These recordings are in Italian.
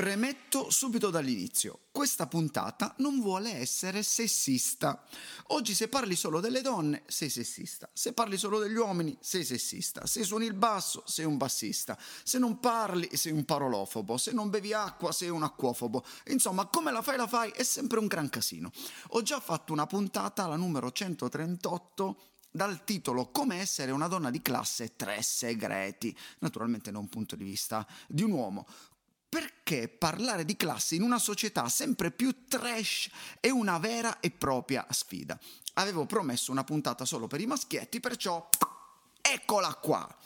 Premetto subito dall'inizio, questa puntata non vuole essere sessista. Oggi se parli solo delle donne, sei sessista. Se parli solo degli uomini, sei sessista. Se suoni il basso, sei un bassista. Se non parli, sei un parolofobo. Se non bevi acqua, sei un acquofobo. Insomma, come la fai la fai è sempre un gran casino. Ho già fatto una puntata, la numero 138, dal titolo Come essere una donna di classe, tre segreti, naturalmente da un punto di vista di un uomo. Perché parlare di classe in una società sempre più trash è una vera e propria sfida? Avevo promesso una puntata solo per i maschietti, perciò eccola qua.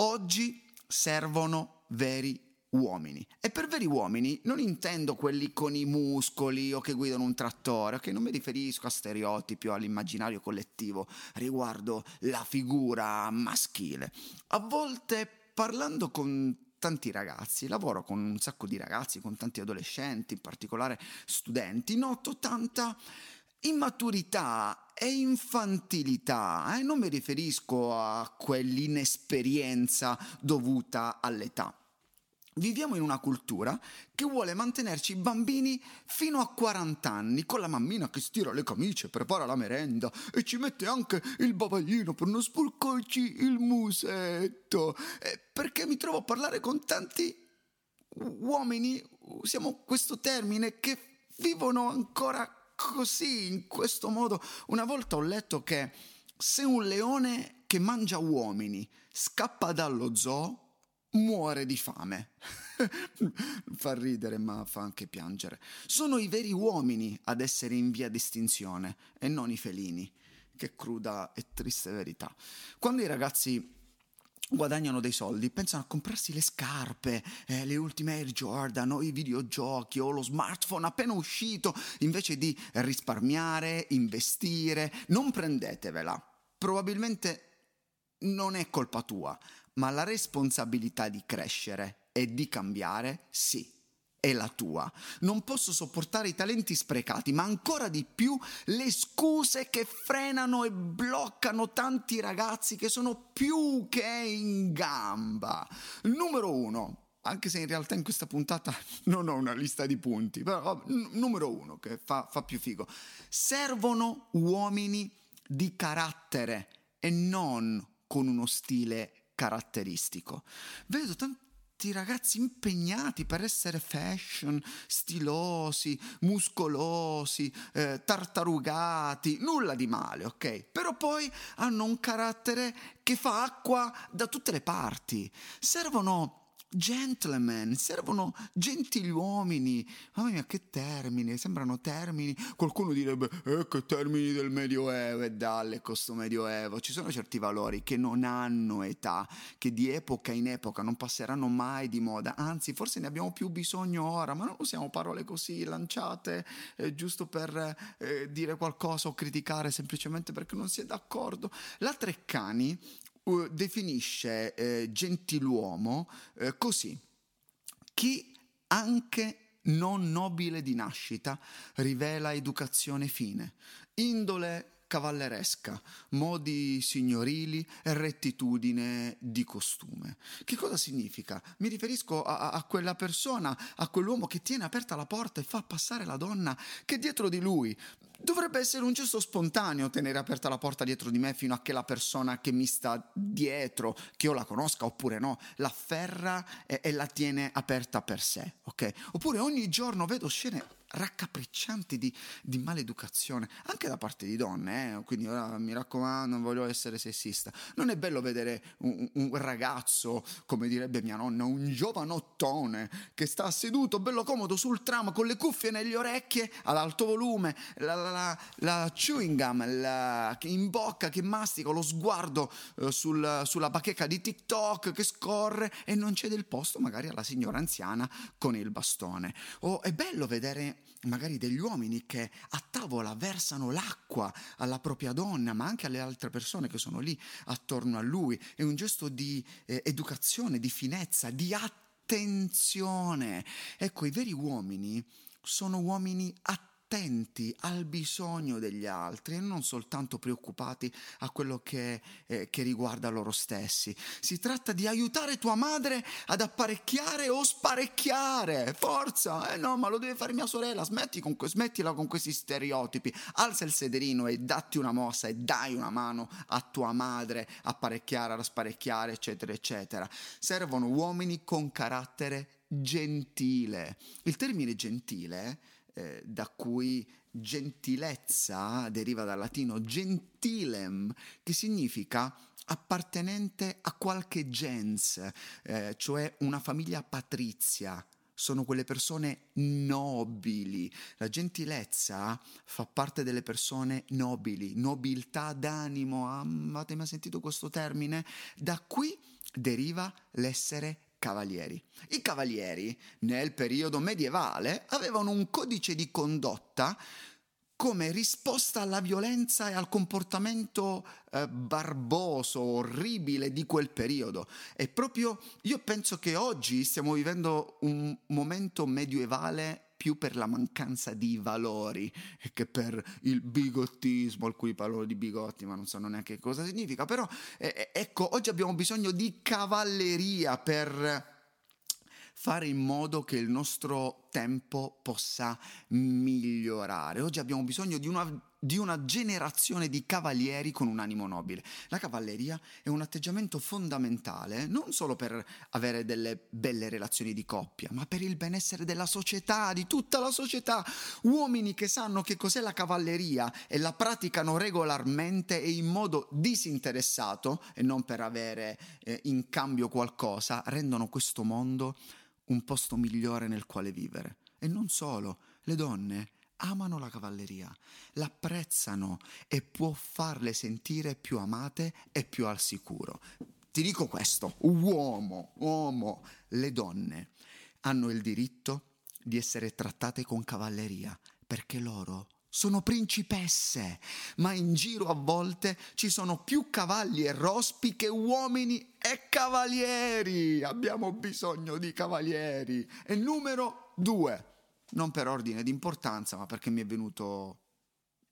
Oggi servono veri uomini. E per veri uomini non intendo quelli con i muscoli o che guidano un trattore, ok? Non mi riferisco a stereotipi o all'immaginario collettivo riguardo la figura maschile. A volte parlando con tanti ragazzi, lavoro con un sacco di ragazzi, con tanti adolescenti, in particolare studenti, noto tanta immaturità e infantilità, e eh? non mi riferisco a quell'inesperienza dovuta all'età. Viviamo in una cultura che vuole mantenerci bambini fino a 40 anni, con la mammina che stira le camicie, prepara la merenda e ci mette anche il bavaglino per non sporcarci il musetto. Eh, perché mi trovo a parlare con tanti uomini, usiamo questo termine, che vivono ancora così, in questo modo. Una volta ho letto che se un leone che mangia uomini scappa dallo zoo, muore di fame. fa ridere, ma fa anche piangere. Sono i veri uomini ad essere in via d'estinzione e non i felini. Che cruda e triste verità. Quando i ragazzi guadagnano dei soldi, pensano a comprarsi le scarpe, eh, le ultime Air Jordan o i videogiochi o lo smartphone appena uscito, invece di risparmiare, investire, non prendetevela. Probabilmente non è colpa tua, ma la responsabilità di crescere e di cambiare, sì, è la tua. Non posso sopportare i talenti sprecati, ma ancora di più le scuse che frenano e bloccano tanti ragazzi che sono più che in gamba. Numero uno. Anche se in realtà in questa puntata non ho una lista di punti, però numero uno che fa, fa più figo. Servono uomini di carattere e non con uno stile caratteristico. Vedo tanti ragazzi impegnati per essere fashion, stilosi, muscolosi, eh, tartarugati, nulla di male, ok? Però poi hanno un carattere che fa acqua da tutte le parti. Servono gentleman, servono gentiluomini. Mamma mia, che termini, sembrano termini. Qualcuno direbbe, eh, che termini del Medioevo, e dalle questo Medioevo. Ci sono certi valori che non hanno età, che di epoca in epoca non passeranno mai di moda, anzi, forse ne abbiamo più bisogno ora, ma non usiamo parole così lanciate eh, giusto per eh, dire qualcosa o criticare semplicemente perché non si è d'accordo. La Treccani definisce eh, gentiluomo eh, così. Chi anche non nobile di nascita rivela educazione fine, indole cavalleresca, modi signorili e rettitudine di costume. Che cosa significa? Mi riferisco a, a, quella persona, a quell'uomo che tiene aperta la porta e fa passare la donna che dietro di lui. Dovrebbe essere un gesto spontaneo tenere aperta la porta dietro di me fino a che la persona che mi sta dietro, che io la conosca oppure no, l'afferra e, e la tiene aperta per sé, ok? Oppure ogni giorno vedo scene raccapriccianti di, di, maleducazione, anche da parte di donne, eh? quindi ora mi raccomando, non voglio essere sessista. Non è bello vedere un, un, ragazzo, come direbbe mia nonna, un giovanottone che sta seduto bello comodo sul tram con le cuffie nelle orecchie alto volume, la, la, la, la chewing gum la, in bocca che mastica, lo sguardo eh, sul, sulla bacheca di TikTok che scorre e non c'è del posto magari alla signora anziana con il bastone. O è bello vedere magari degli uomini che a tavola versano l'acqua alla propria donna, ma anche alle altre persone che sono lì attorno a lui. È un gesto di eh, educazione, di finezza, di attenzione. Ecco, i veri uomini sono uomini attenti attenti al bisogno degli altri e non soltanto preoccupati a quello che, eh, che, riguarda loro stessi. Si tratta di aiutare tua madre ad apparecchiare o sparecchiare. Forza! Eh no, ma lo deve fare mia sorella. Smetti con, smettila con questi stereotipi. Alza il sederino e datti una mossa e dai una mano a tua madre a apparecchiare, a sparecchiare, eccetera, eccetera. Servono uomini con carattere gentile. Il termine gentile eh, da cui gentilezza deriva dal latino gentilem, che significa appartenente a qualche gens, eh, cioè una famiglia patrizia. Sono quelle persone nobili. La gentilezza fa parte delle persone nobili, nobiltà d'animo. Ah, avete mai sentito questo termine? Da qui deriva l'essere cavalieri. I cavalieri, nel periodo medievale, avevano un codice di condotta come risposta alla violenza e al comportamento eh, barboso, orribile di quel periodo. E proprio io penso che oggi stiamo vivendo un momento medievale più per la mancanza di valori che per il bigottismo, alcuni parlano di bigotti ma non sanno neanche cosa significa, però eh, ecco, oggi abbiamo bisogno di cavalleria per fare in modo che il nostro tempo possa migliorare. Oggi abbiamo bisogno di una di una generazione di cavalieri con un animo nobile. La cavalleria è un atteggiamento fondamentale non solo per avere delle belle relazioni di coppia, ma per il benessere della società, di tutta la società. Uomini che sanno che cos'è la cavalleria e la praticano regolarmente e in modo disinteressato e non per avere eh, in cambio qualcosa, rendono questo mondo un posto migliore nel quale vivere. E non solo, le donne amano la cavalleria, l'apprezzano e può farle sentire più amate e più al sicuro. Ti dico questo, uomo, uomo, le donne hanno il diritto di essere trattate con cavalleria perché loro sono principesse, ma in giro a volte ci sono più cavalli e rospi che uomini e cavalieri. Abbiamo bisogno di cavalieri. E numero due non per ordine di importanza, ma perché mi è venuto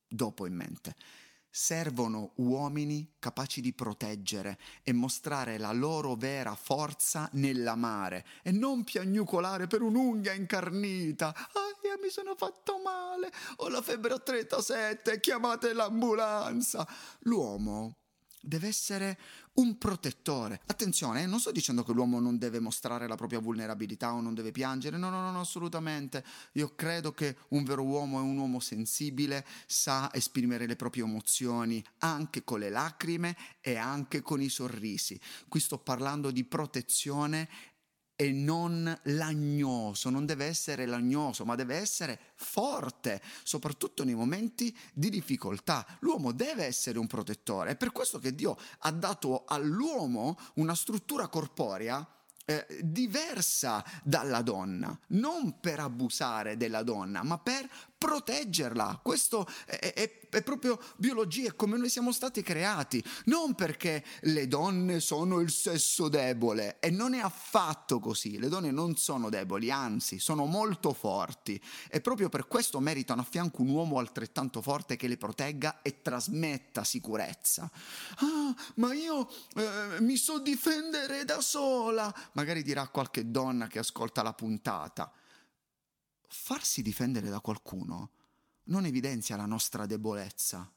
dopo in mente. Servono uomini capaci di proteggere e mostrare la loro vera forza nell'amare e non piagnucolare per un'unghia incarnita. Ah, mi sono fatto male, ho la febbre a 37, chiamate l'ambulanza. L'uomo deve essere un protettore. Attenzione, eh, non sto dicendo che l'uomo non deve mostrare la propria vulnerabilità o non deve piangere, no, no, no, no, assolutamente. Io credo che un vero uomo è un uomo sensibile, sa esprimere le proprie emozioni anche con le lacrime e anche con i sorrisi. Qui sto parlando di protezione e non lagnoso, non deve essere lagnoso, ma deve essere forte, soprattutto nei momenti di difficoltà. L'uomo deve essere un protettore, è per questo che Dio ha dato all'uomo una struttura corporea eh, diversa dalla donna, non per abusare della donna, ma per proteggerla. Questo è, è, è, proprio biologia, è come noi siamo stati creati, non perché le donne sono il sesso debole e non è affatto così, le donne non sono deboli, anzi sono molto forti. E proprio per questo meritano a fianco un uomo altrettanto forte che le protegga e trasmetta sicurezza. Ah, ma io eh, mi so difendere da sola, magari dirà qualche donna che ascolta la puntata farsi difendere da qualcuno non evidenzia la nostra debolezza,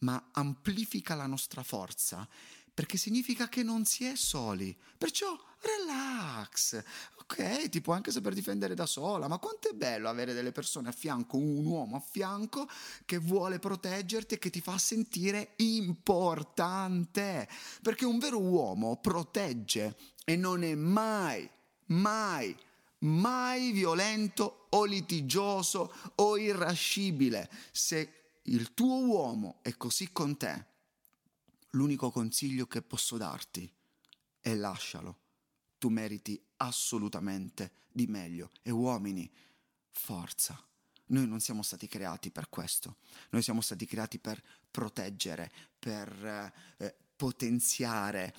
ma amplifica la nostra forza, perché significa che non si è soli. Perciò relax. Ok, ti può anche saper difendere da sola, ma quanto è bello avere delle persone a fianco, un uomo a fianco che vuole proteggerti e che ti fa sentire importante. Perché un vero uomo protegge e non è mai, mai mai violento o litigioso o irascibile. Se il tuo uomo è così con te, l'unico consiglio che posso darti è lascialo. Tu meriti assolutamente di meglio. E uomini, forza. Noi non siamo stati creati per questo, noi siamo stati creati per proteggere, per eh, potenziare,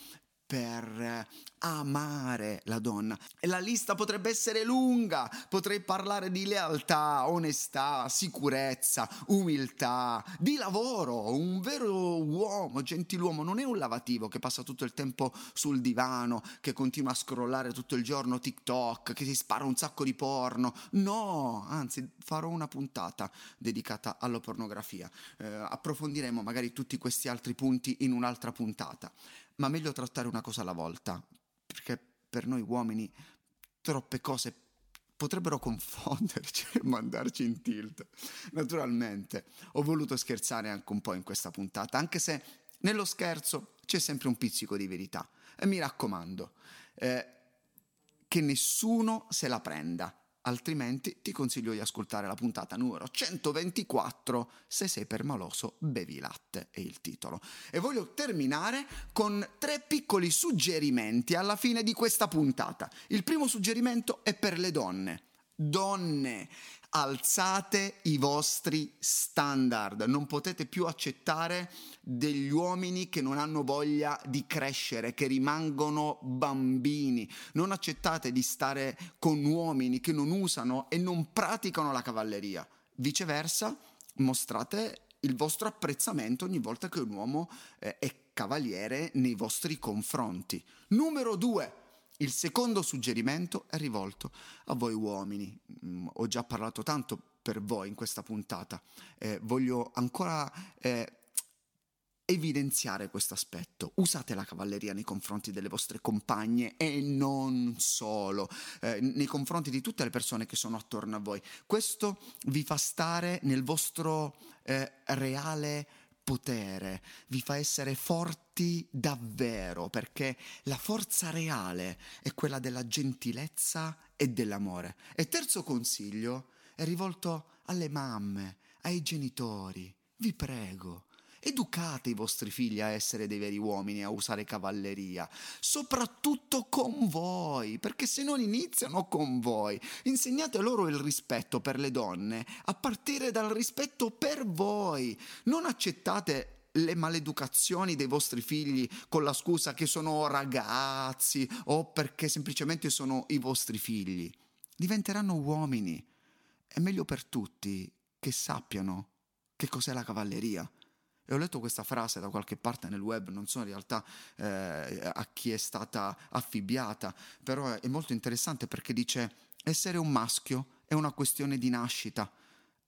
per eh, amare la donna. E la lista potrebbe essere lunga, potrei parlare di lealtà, onestà, sicurezza, umiltà, di lavoro. Un vero uomo, gentiluomo, non è un lavativo che passa tutto il tempo sul divano, che continua a scrollare tutto il giorno TikTok, che si spara un sacco di porno. No, anzi, farò una puntata dedicata alla pornografia. Eh, approfondiremo magari tutti questi altri punti in un'altra puntata ma meglio trattare una cosa alla volta, perché per noi uomini troppe cose potrebbero confonderci e mandarci in tilt. Naturalmente ho voluto scherzare anche un po' in questa puntata, anche se nello scherzo c'è sempre un pizzico di verità. E mi raccomando, eh, che nessuno se la prenda altrimenti ti consiglio di ascoltare la puntata numero 124 Se sei permaloso bevi latte è il titolo. E voglio terminare con tre piccoli suggerimenti alla fine di questa puntata. Il primo suggerimento è per le donne. Donne, alzate i vostri standard, non potete più accettare degli uomini che non hanno voglia di crescere, che rimangono bambini, non accettate di stare con uomini che non usano e non praticano la cavalleria, viceversa mostrate il vostro apprezzamento ogni volta che un uomo eh, è cavaliere nei vostri confronti. Numero due il secondo suggerimento è rivolto a voi uomini. Mm, ho già parlato tanto per voi in questa puntata. Eh, voglio ancora eh, evidenziare questo aspetto. Usate la cavalleria nei confronti delle vostre compagne e non solo, eh, nei confronti di tutte le persone che sono attorno a voi. Questo vi fa stare nel vostro eh, reale potere, vi fa essere forti davvero, perché la forza reale è quella della gentilezza e dell'amore. E terzo consiglio è rivolto alle mamme, ai genitori. Vi prego, Educate i vostri figli a essere dei veri uomini, a usare cavalleria, soprattutto con voi, perché se non iniziano con voi, insegnate loro il rispetto per le donne, a partire dal rispetto per voi. Non accettate le maleducazioni dei vostri figli con la scusa che sono ragazzi o perché semplicemente sono i vostri figli. Diventeranno uomini. È meglio per tutti che sappiano che cos'è la cavalleria. E ho letto questa frase da qualche parte nel web, non so in realtà eh, a chi è stata affibbiata, però è molto interessante perché dice essere un maschio è una questione di nascita,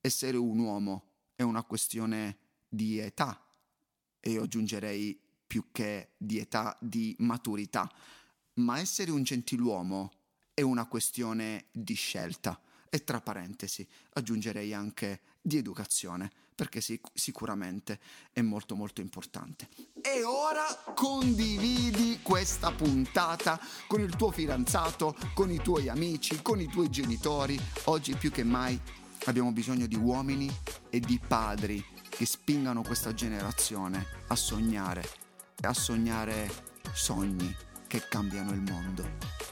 essere un uomo è una questione di età. E io aggiungerei più che di età, di maturità, ma essere un gentiluomo è una questione di scelta. E tra parentesi aggiungerei anche di educazione perché sic- sicuramente è molto molto importante. E ora condividi questa puntata con il tuo fidanzato, con i tuoi amici, con i tuoi genitori. Oggi più che mai abbiamo bisogno di uomini e di padri che spingano questa generazione a sognare, a sognare sogni che cambiano il mondo.